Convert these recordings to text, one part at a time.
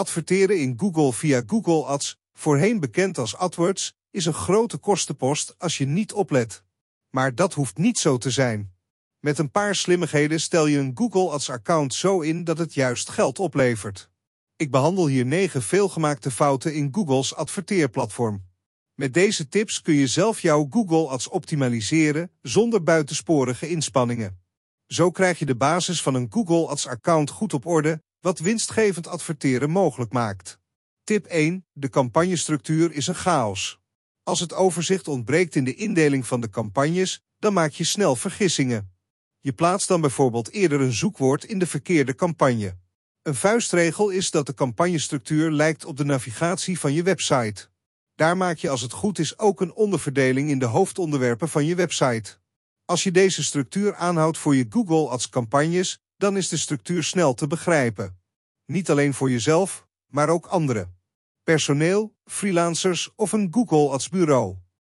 Adverteren in Google via Google Ads, voorheen bekend als AdWords, is een grote kostenpost als je niet oplet. Maar dat hoeft niet zo te zijn. Met een paar slimmigheden stel je een Google Ads-account zo in dat het juist geld oplevert. Ik behandel hier 9 veelgemaakte fouten in Google's adverteerplatform. Met deze tips kun je zelf jouw Google Ads optimaliseren zonder buitensporige inspanningen. Zo krijg je de basis van een Google Ads-account goed op orde, wat winstgevend adverteren mogelijk maakt. Tip 1. De campagnestructuur is een chaos. Als het overzicht ontbreekt in de indeling van de campagnes, dan maak je snel vergissingen. Je plaatst dan bijvoorbeeld eerder een zoekwoord in de verkeerde campagne. Een vuistregel is dat de campagnestructuur lijkt op de navigatie van je website. Daar maak je als het goed is ook een onderverdeling in de hoofdonderwerpen van je website. Als je deze structuur aanhoudt voor je Google Ads campagnes, dan is de structuur snel te begrijpen. Niet alleen voor jezelf, maar ook anderen. Personeel, freelancers of een Google Ads bureau.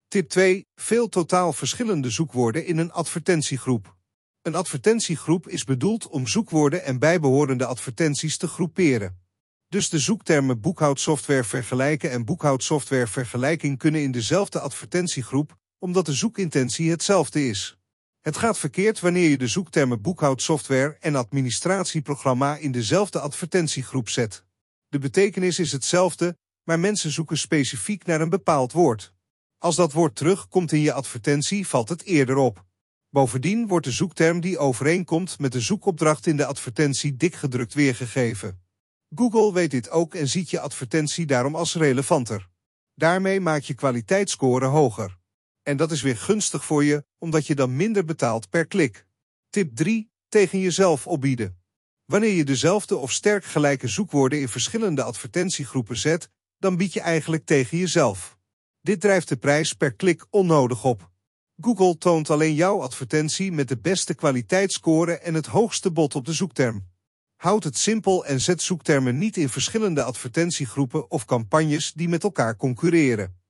Tip 2. Veel totaal verschillende zoekwoorden in een advertentiegroep. Een advertentiegroep is bedoeld om zoekwoorden en bijbehorende advertenties te groeperen. Dus de zoektermen boekhoudsoftware vergelijken en boekhoudsoftware vergelijking kunnen in dezelfde advertentiegroep, omdat de zoekintentie hetzelfde is. Het gaat verkeerd wanneer je de zoektermen boekhoudsoftware en administratieprogramma in dezelfde advertentiegroep zet. De betekenis is hetzelfde, maar mensen zoeken specifiek naar een bepaald woord. Als dat woord terugkomt in je advertentie, valt het eerder op. Bovendien wordt de zoekterm die overeenkomt met de zoekopdracht in de advertentie dikgedrukt weergegeven. Google weet dit ook en ziet je advertentie daarom als relevanter. Daarmee maak je kwaliteitsscore hoger. En dat is weer gunstig voor je, omdat je dan minder betaalt per klik. Tip 3. Tegen jezelf opbieden. Wanneer je dezelfde of sterk gelijke zoekwoorden in verschillende advertentiegroepen zet, dan bied je eigenlijk tegen jezelf. Dit drijft de prijs per klik onnodig op. Google toont alleen jouw advertentie met de beste kwaliteitsscore en het hoogste bod op de zoekterm. Houd het simpel en zet zoektermen niet in verschillende advertentiegroepen of campagnes die met elkaar concurreren.